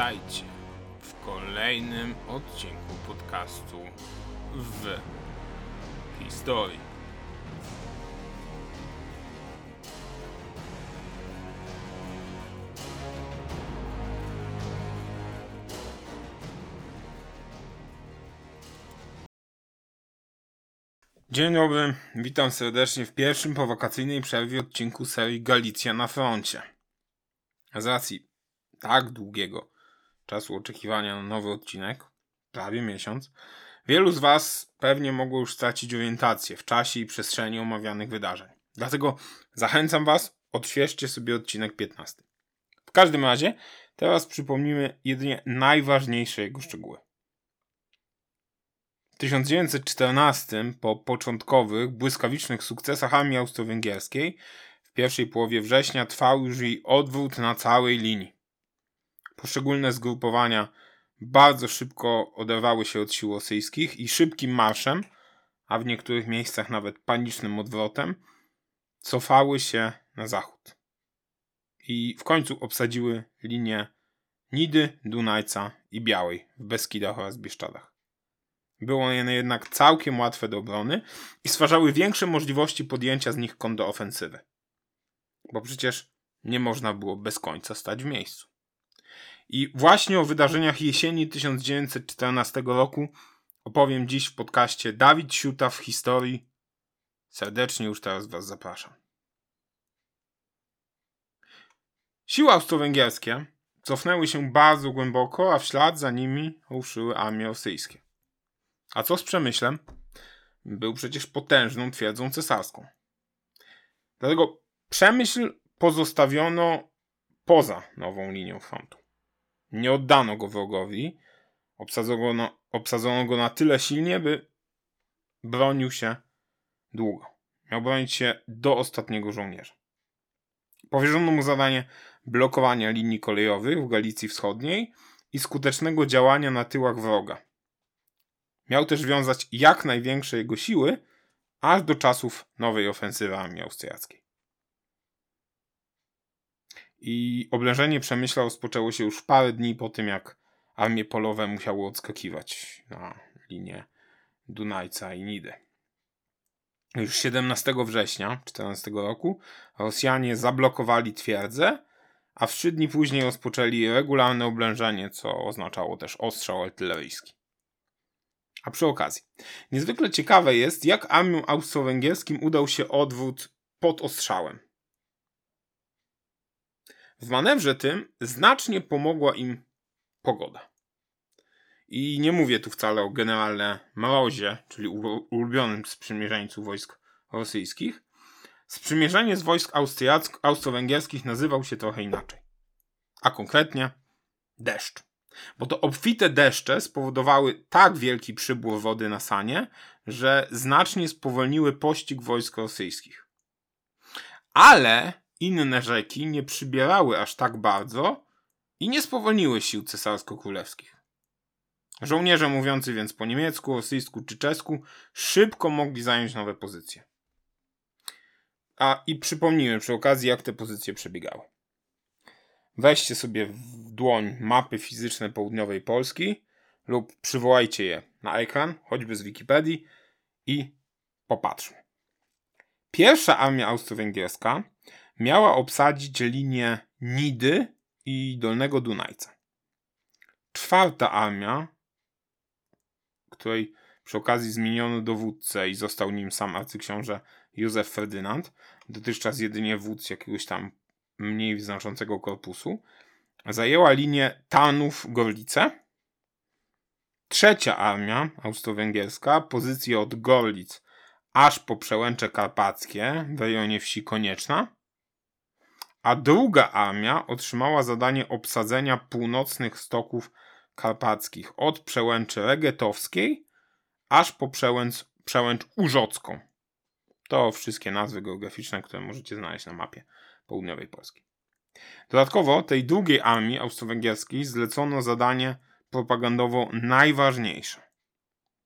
Witajcie w kolejnym odcinku podcastu w historii. Dzień dobry, witam serdecznie w pierwszym po wakacyjnej przerwie odcinku serii Galicja na froncie. Z racji tak długiego czasu oczekiwania na nowy odcinek, prawie miesiąc, wielu z Was pewnie mogło już stracić orientację w czasie i przestrzeni omawianych wydarzeń. Dlatego zachęcam Was, odświeżcie sobie odcinek 15. W każdym razie, teraz przypomnimy jedynie najważniejsze jego szczegóły. W 1914, po początkowych, błyskawicznych sukcesach armii austro-węgierskiej, w pierwszej połowie września trwał już jej odwrót na całej linii. Poszczególne zgrupowania bardzo szybko oderwały się od sił rosyjskich i szybkim marszem, a w niektórych miejscach nawet panicznym odwrotem, cofały się na zachód. I w końcu obsadziły linię Nidy, Dunajca i Białej w Beskidach oraz Bieszczadach. Było one jednak całkiem łatwe do obrony i stwarzały większe możliwości podjęcia z nich kondoofensywy. Bo przecież nie można było bez końca stać w miejscu. I właśnie o wydarzeniach jesieni 1914 roku opowiem dziś w podcaście Dawid Siuta w historii. Serdecznie już teraz Was zapraszam. Siły austro-węgierskie cofnęły się bardzo głęboko, a w ślad za nimi ruszyły armie rosyjskie. A co z Przemyślem? Był przecież potężną twierdzą cesarską. Dlatego Przemyśl pozostawiono poza nową linią frontu. Nie oddano go wrogowi, obsadzono, no, obsadzono go na tyle silnie, by bronił się długo. Miał bronić się do ostatniego żołnierza. Powierzono mu zadanie blokowania linii kolejowych w Galicji Wschodniej i skutecznego działania na tyłach wroga. Miał też wiązać jak największe jego siły aż do czasów nowej ofensywy armii austriackiej. I oblężenie Przemyśla rozpoczęło się już parę dni po tym, jak armie polowe musiały odskakiwać na linię Dunajca i Nidy. Już 17 września 14 roku Rosjanie zablokowali twierdzę, a w trzy dni później rozpoczęli regularne oblężenie, co oznaczało też ostrzał artyleryjski. A przy okazji, niezwykle ciekawe jest, jak armiom austro-węgierskim udał się odwrót pod ostrzałem. W manewrze tym znacznie pomogła im pogoda. I nie mówię tu wcale o generale Mrozie, czyli ulubionym sprzymierzeńcu wojsk rosyjskich. Sprzymierzenie z wojsk austro-węgierskich nazywał się trochę inaczej. A konkretnie deszcz. Bo to obfite deszcze spowodowały tak wielki przybór wody na Sanie, że znacznie spowolniły pościg wojsk rosyjskich. Ale inne rzeki nie przybierały aż tak bardzo i nie spowolniły sił cesarsko-królewskich. Żołnierze mówiący więc po niemiecku, rosyjsku czy czesku szybko mogli zająć nowe pozycje. A i przypomnijmy przy okazji, jak te pozycje przebiegały. Weźcie sobie w dłoń mapy fizyczne południowej Polski lub przywołajcie je na ekran, choćby z Wikipedii i popatrzmy. Pierwsza armia austro-węgierska miała obsadzić linię Nidy i Dolnego Dunajca. Czwarta armia, której przy okazji zmieniono dowódcę i został nim sam arcyksiąże Józef Ferdynand, dotychczas jedynie wódz jakiegoś tam mniej znaczącego korpusu, zajęła linię Tanów-Gorlice. Trzecia armia austro-węgierska pozycję od Gorlic aż po Przełęcze Karpackie w rejonie wsi Konieczna a druga armia otrzymała zadanie obsadzenia północnych stoków karpackich od przełęczy Regetowskiej aż po przełęcz, przełęcz Urzocką. To wszystkie nazwy geograficzne, które możecie znaleźć na mapie południowej Polski. Dodatkowo tej drugiej armii austro-węgierskiej zlecono zadanie propagandowo najważniejsze.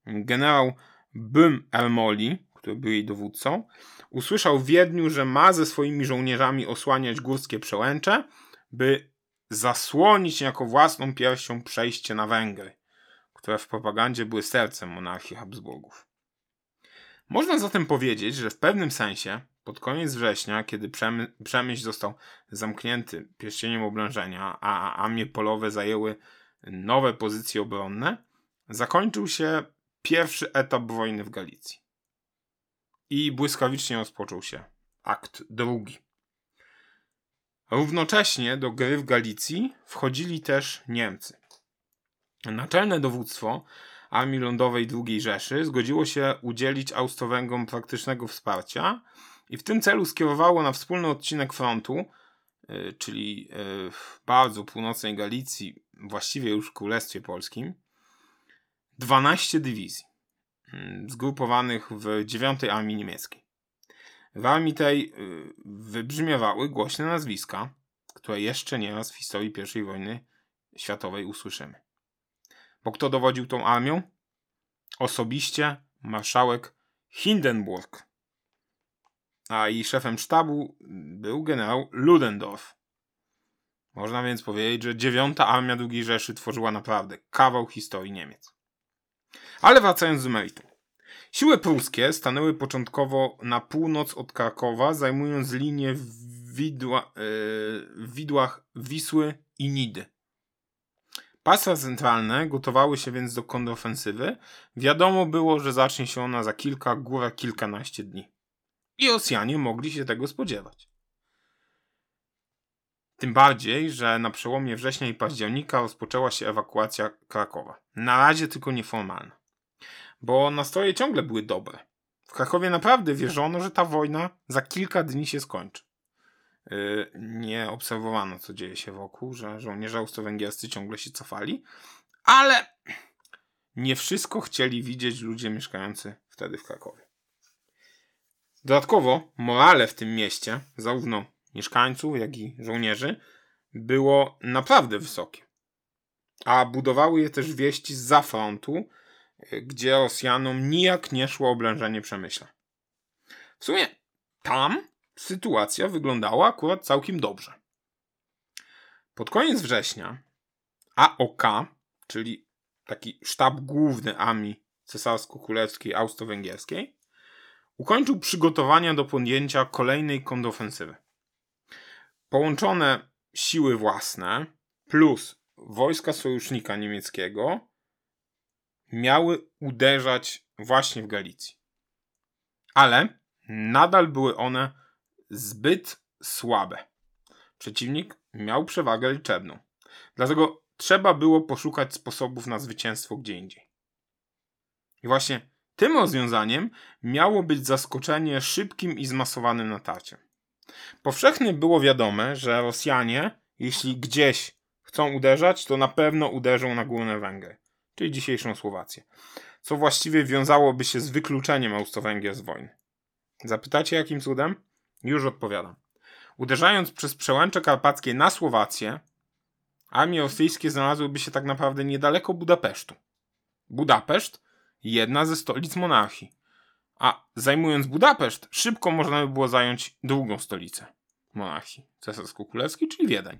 Generał Bym Ermoli, który był jej dowódcą, usłyszał w Wiedniu, że ma ze swoimi żołnierzami osłaniać górskie przełęcze, by zasłonić jako własną piersią przejście na Węgry, które w propagandzie były sercem monarchii Habsburgów. Można zatem powiedzieć, że w pewnym sensie pod koniec września, kiedy Przemy Przemyśl został zamknięty pierścieniem oblężenia, a armie polowe zajęły nowe pozycje obronne, zakończył się pierwszy etap wojny w Galicji. I błyskawicznie rozpoczął się akt drugi. Równocześnie do gry w Galicji wchodzili też Niemcy. Naczelne dowództwo Armii Lądowej II Rzeszy zgodziło się udzielić Austro-Węgrom praktycznego wsparcia i w tym celu skierowało na wspólny odcinek frontu, y, czyli y, w bardzo północnej Galicji, właściwie już w Królestwie Polskim, 12 dywizji zgrupowanych w 9 Armii Niemieckiej. W armii tej y, wybrzmiewały głośne nazwiska, które jeszcze nieraz w historii I wojny światowej usłyszymy. Bo kto dowodził tą armią? Osobiście marszałek Hindenburg. A jej szefem sztabu był generał Ludendorff. Można więc powiedzieć, że dziewiąta armia II Rzeszy tworzyła naprawdę kawał historii Niemiec. Ale wracając do meritum. Siły pruskie stanęły początkowo na północ od Krakowa, zajmując linię w, widła, yy, w widłach Wisły i Nidy. Pasy centralne gotowały się więc do kontrofensywy. Wiadomo było, że zacznie się ona za kilka, góra kilkanaście dni. I Rosjanie mogli się tego spodziewać. Tym bardziej, że na przełomie września i października rozpoczęła się ewakuacja Krakowa. Na razie tylko nieformalna. Bo nastroje ciągle były dobre. W Krakowie naprawdę wierzono, że ta wojna za kilka dni się skończy. Y, nie obserwowano, co dzieje się wokół, że żołnierze austro-węgierscy ciągle się cofali, ale nie wszystko chcieli widzieć ludzie mieszkający wtedy w Krakowie. Dodatkowo morale w tym mieście, zarówno mieszkańców, jak i żołnierzy, było naprawdę wysokie. A budowały je też wieści z frontu, y, gdzie Rosjanom nijak nie szło oblężenie Przemyśla. W sumie tam sytuacja wyglądała akurat całkiem dobrze. Pod koniec września AOK, czyli taki sztab główny armii cesarsko-królewskiej austro-węgierskiej, ukończył przygotowania do podjęcia kolejnej kontrofensywy. Połączone siły własne plus wojska sojusznika niemieckiego miały uderzać właśnie w Galicji. Ale nadal były one zbyt słabe. Przeciwnik miał przewagę liczebną. Dlatego trzeba było poszukać sposobów na zwycięstwo gdzie indziej. I właśnie tym rozwiązaniem miało być zaskoczenie szybkim i zmasowanym natarciem. Powszechnie było wiadome, że Rosjanie, jeśli gdzieś chcą uderzać, to na pewno uderzą na Górne Węgry, czyli dzisiejszą Słowację, co właściwie wiązałoby się z wykluczeniem Austro-Węgier z wojny. Zapytacie jakim cudem? Już odpowiadam. Uderzając przez przełęcze karpackie na Słowację, armie rosyjskie znalazłyby się tak naprawdę niedaleko Budapesztu. Budapeszt jedna ze stolic monarchii. A zajmując Budapeszt, szybko można by było zająć drugą stolicę monarchii cesarsko-królewskiej, czyli Wiedeń.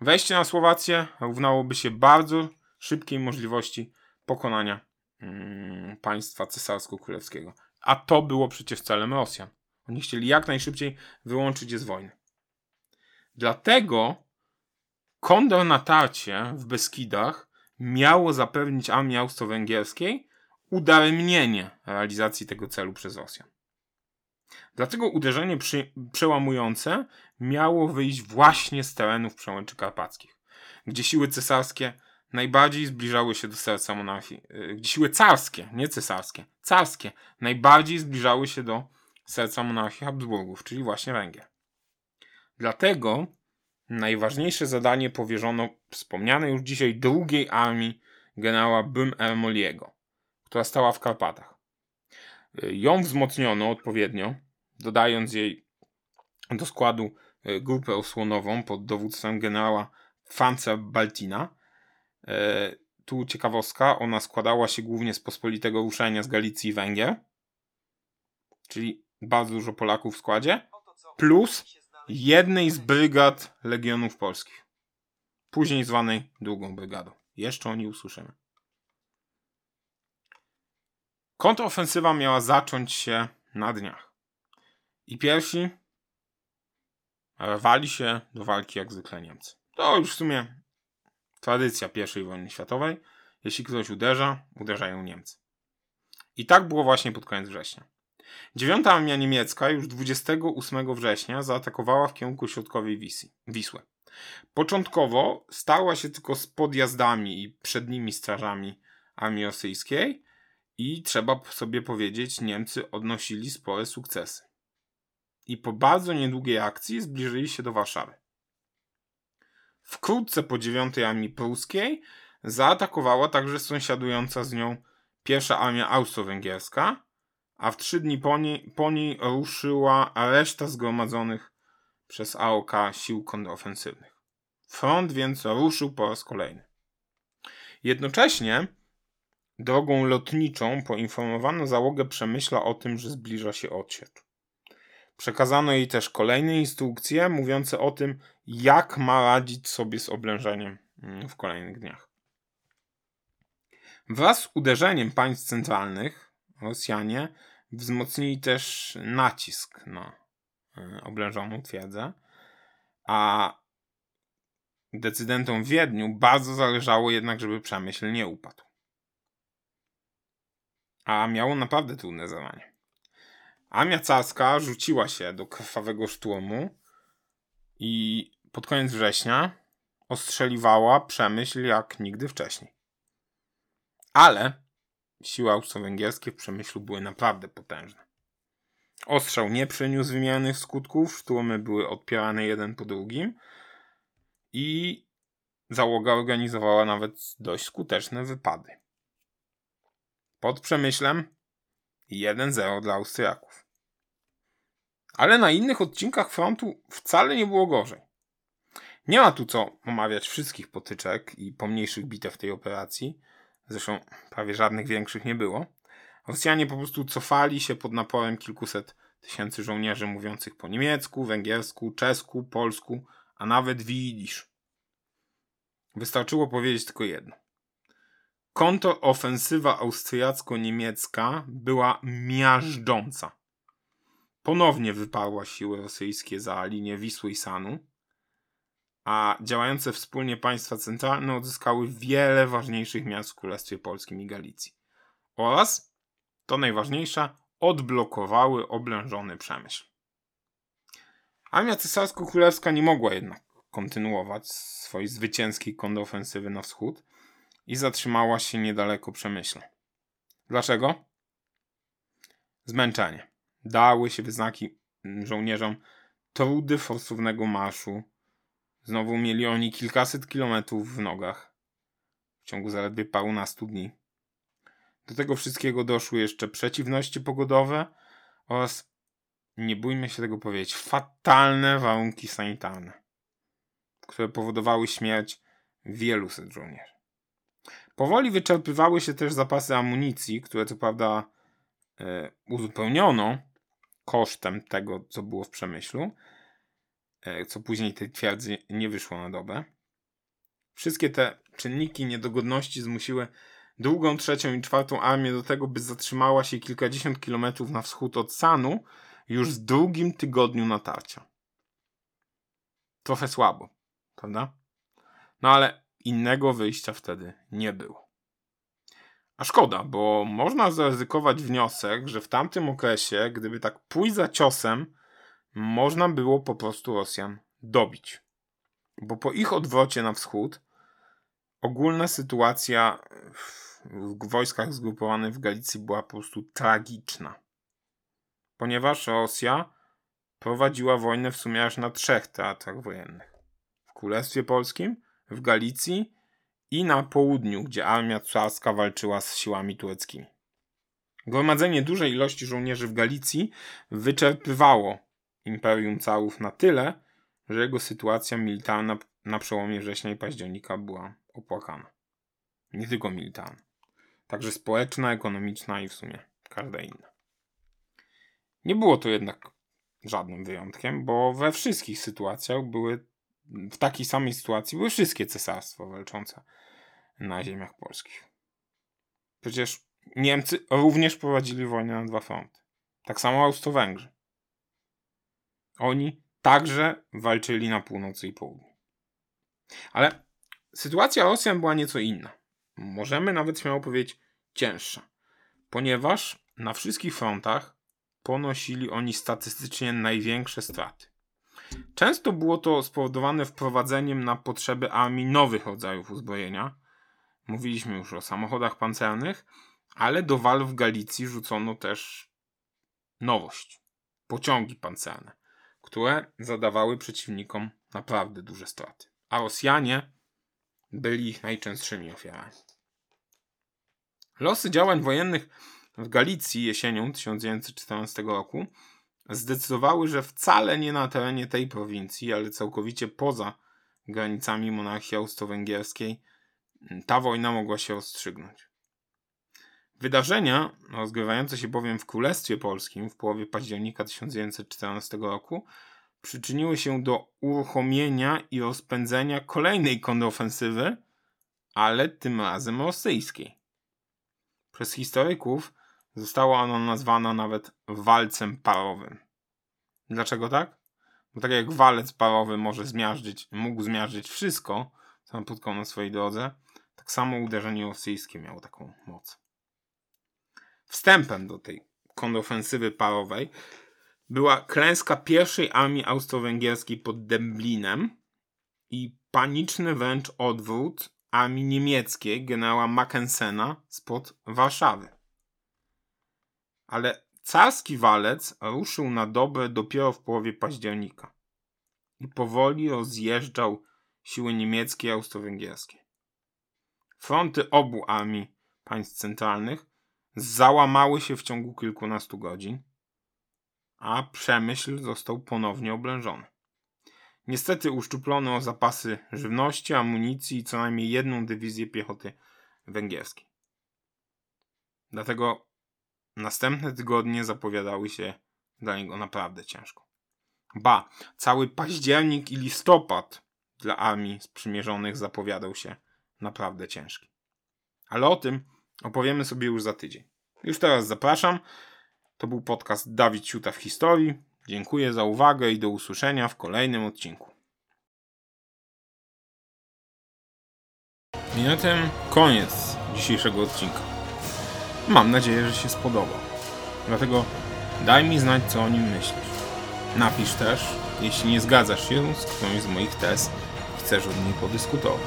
Wejście na Słowację równałoby się bardzo szybkiej możliwości pokonania mm, państwa cesarsko-królewskiego. A to było przecież celem Rosjan. Oni chcieli jak najszybciej wyłączyć je z wojny. Dlatego kontrnatarcie w Beskidach miało zapewnić armii austro-węgierskiej udaremnienie realizacji tego celu przez Rosjan. Dlatego uderzenie przy, przełamujące miało wyjść właśnie z terenów przełęczy karpackich, gdzie siły cesarskie najbardziej zbliżały się do serca monarchii, y, gdzie siły carskie, nie cesarskie, carskie, najbardziej zbliżały się do serca monarchii Habsburgów, czyli właśnie Węgier. Dlatego najważniejsze zadanie powierzono wspomnianej już dzisiaj drugiej armii generała Bym Ermoliego, która stała w Karpatach. Ją wzmocniono odpowiednio, dodając jej do składu e, grupę osłonową pod dowództwem generała Franza Baltina. E, tu ciekawostka, ona składała się głównie z pospolitego ruszenia z Galicji i Węgier, czyli bardzo dużo Polaków w składzie, plus jednej z brygad Legionów Polskich. później zwanej drugą brygadą. Jeszcze o niej usłyszymy. Kontrofensywa miała zacząć się na dniach. I pierwsi rwali się do walki jak zwykle Niemcy. To już w sumie tradycja I wojny światowej. Jeśli ktoś uderza, uderzają Niemcy. I tak było właśnie pod koniec września. Dziewiąta armia niemiecka już 28 września zaatakowała w kierunku środkowej Wisy, Wisły. Początkowo stała się tylko z podjazdami i przednimi strażami armii rosyjskiej i trzeba sobie powiedzieć, Niemcy odnosili spore sukcesy. I po bardzo niedługiej akcji zbliżyli się do Warszawy. Wkrótce po dziewiątej armii pruskiej zaatakowała także sąsiadująca z nią pierwsza armia austro-węgierska, a w trzy dni po niej, po niej ruszyła reszta zgromadzonych przez AOK sił kontrofensywnych. Front więc ruszył po raz kolejny. Jednocześnie drogą lotniczą poinformowano załogę Przemyśla o tym, że zbliża się odsiecz. Przekazano jej też kolejne instrukcje mówiące o tym, jak ma radzić sobie z oblężeniem mm, w kolejnych dniach. Wraz z uderzeniem państw centralnych Rosjanie wzmocnili też nacisk na e, oblężoną twierdzę, a decydentom w Wiedniu bardzo zależało jednak, żeby Przemyśl nie upadł. A miało naprawdę trudne zadanie. Armia carska rzuciła się do krwawego szturmu i pod koniec września ostrzeliwała Przemyśl jak nigdy wcześniej. Ale siły austro-węgierskie w Przemyślu były naprawdę potężne. Ostrzał nie przyniósł wymienionych skutków, szturmy były odpierane jeden po drugim i załoga organizowała nawet dość skuteczne wypady. Pod Przemyślem 1-0 dla Austriaków. Ale na innych odcinkach frontu wcale nie było gorzej. Nie ma tu co omawiać wszystkich potyczek i pomniejszych bitew tej operacji, zresztą prawie żadnych większych nie było. Rosjanie po prostu cofali się pod naporem kilkuset tysięcy żołnierzy mówiących po niemiecku, węgiersku, czesku, polsku, a nawet widzisz. Wystarczyło powiedzieć tylko jedno. Kontrofensywa austriacko-niemiecka była miażdżąca. Ponownie wyparła siły rosyjskie za linię Wisły i Sanu, a działające wspólnie państwa centralne odzyskały wiele ważniejszych miast w Królestwie Polskim i Galicji. Oraz, to najważniejsze, odblokowały oblężony przemysł. Armia cesarsko-królewska nie mogła jednak kontynuować swojej zwycięskiej kontrofensywy na wschód i zatrzymała się niedaleko Przemyśla. Dlaczego? Zmęczenie. Dały się wyznaki żołnierzom trudy forsownego marszu. Znowu mieli oni kilkaset kilometrów w nogach w ciągu zaledwie parunastu dni. Do tego wszystkiego doszły jeszcze przeciwności pogodowe oraz, nie bójmy się tego powiedzieć, fatalne warunki sanitarne, które powodowały śmierć wielu set żołnierzy. Powoli wyczerpywały się też zapasy amunicji, które co prawda e, uzupełniono kosztem tego, co było w przemyślu, e, co później tej twierdzy nie wyszło na dobę. Wszystkie te czynniki niedogodności zmusiły drugą, trzecią i czwartą armię do tego, by zatrzymała się kilkadziesiąt kilometrów na wschód od Sanu już w drugim tygodniu natarcia. Trochę słabo, prawda? No ale innego wyjścia wtedy nie było. A szkoda, bo można zaryzykować wniosek, że w tamtym okresie, gdyby tak pójść za ciosem, można było po prostu Rosjan dobić. Bo po ich odwrocie na wschód ogólna sytuacja w wojskach zgrupowanych w Galicji była po prostu tragiczna. Ponieważ Rosja prowadziła wojnę w sumie aż na trzech teatrach wojennych. W Królestwie Polskim, w Galicji i na południu, gdzie armia carska walczyła z siłami tureckimi. Gromadzenie dużej ilości żołnierzy w Galicji wyczerpywało Imperium Carów na tyle, że jego sytuacja militarna na przełomie września i października była opłakana. Nie tylko militarna, także społeczna, ekonomiczna i w sumie każda inna. Nie było to jednak żadnym wyjątkiem, bo we wszystkich sytuacjach były w takiej samej sytuacji były wszystkie cesarstwa walczące na ziemiach polskich. Przecież Niemcy również prowadzili wojnę na dwa fronty. Tak samo Austro-Węgrzy. Oni także walczyli na północy i południu. Ale sytuacja Rosjan była nieco inna. Możemy nawet śmiało powiedzieć cięższa, ponieważ na wszystkich frontach ponosili oni statystycznie największe straty. Często było to spowodowane wprowadzeniem na potrzeby armii nowych rodzajów uzbrojenia. Mówiliśmy już o samochodach pancernych, ale do wal w Galicji rzucono też nowość pociągi pancerne, które zadawały przeciwnikom naprawdę duże straty. A Rosjanie byli ich najczęstszymi ofiarami. Losy działań wojennych w Galicji jesienią 1914 roku zdecydowały, że wcale nie na terenie tej prowincji, ale całkowicie poza granicami monarchii austro-węgierskiej ta wojna mogła się rozstrzygnąć. Wydarzenia rozgrywające się bowiem w Królestwie Polskim w połowie października 1914 roku przyczyniły się do uruchomienia i rozpędzenia kolejnej kontrofensywy, ale tym razem rosyjskiej. Przez historyków została ona nazwana nawet walcem parowym. Dlaczego tak? Bo tak jak walec parowy może zmiażdżyć, mógł zmiażdżyć wszystko, co napotkał na swojej drodze, tak samo uderzenie rosyjskie miało taką moc. Wstępem do tej kontrofensywy parowej była klęska pierwszej armii austro-węgierskiej pod Dęblinem i paniczny wręcz odwrót armii niemieckiej generała Mackensena spod Warszawy. Ale carski walec ruszył na dobre dopiero w połowie października i powoli rozjeżdżał siły niemieckie i austro-węgierskie. Fronty obu armii państw centralnych załamały się w ciągu kilkunastu godzin, a Przemyśl został ponownie oblężony. Niestety uszczuplono zapasy żywności, amunicji i co najmniej jedną dywizję piechoty węgierskiej. Dlatego następne tygodnie zapowiadały się dla niego naprawdę ciężko. Ba, cały październik i listopad dla armii sprzymierzonych zapowiadał się naprawdę ciężki. Ale o tym opowiemy sobie już za tydzień. Już teraz zapraszam. To był podcast Dawid Ciuta w historii. Dziękuję za uwagę i do usłyszenia w kolejnym odcinku. I na tym koniec dzisiejszego odcinka. Mam nadzieję, że się spodobał. Dlatego daj mi znać, co o nim myślisz. Napisz też, jeśli nie zgadzasz się z którąś z moich tez i chcesz od niej podyskutować.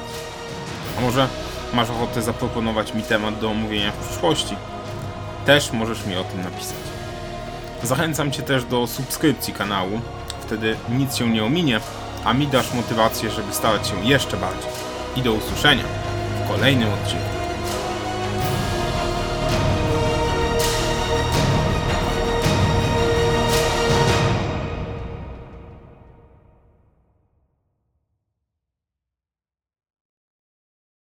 A może masz ochotę zaproponować mi temat do omówienia w przyszłości? Też możesz mi o tym napisać. Zachęcam Cię też do subskrypcji kanału, wtedy nic się nie ominie, a mi dasz motywację, żeby starać się jeszcze bardziej. I do usłyszenia w kolejnym odcinku.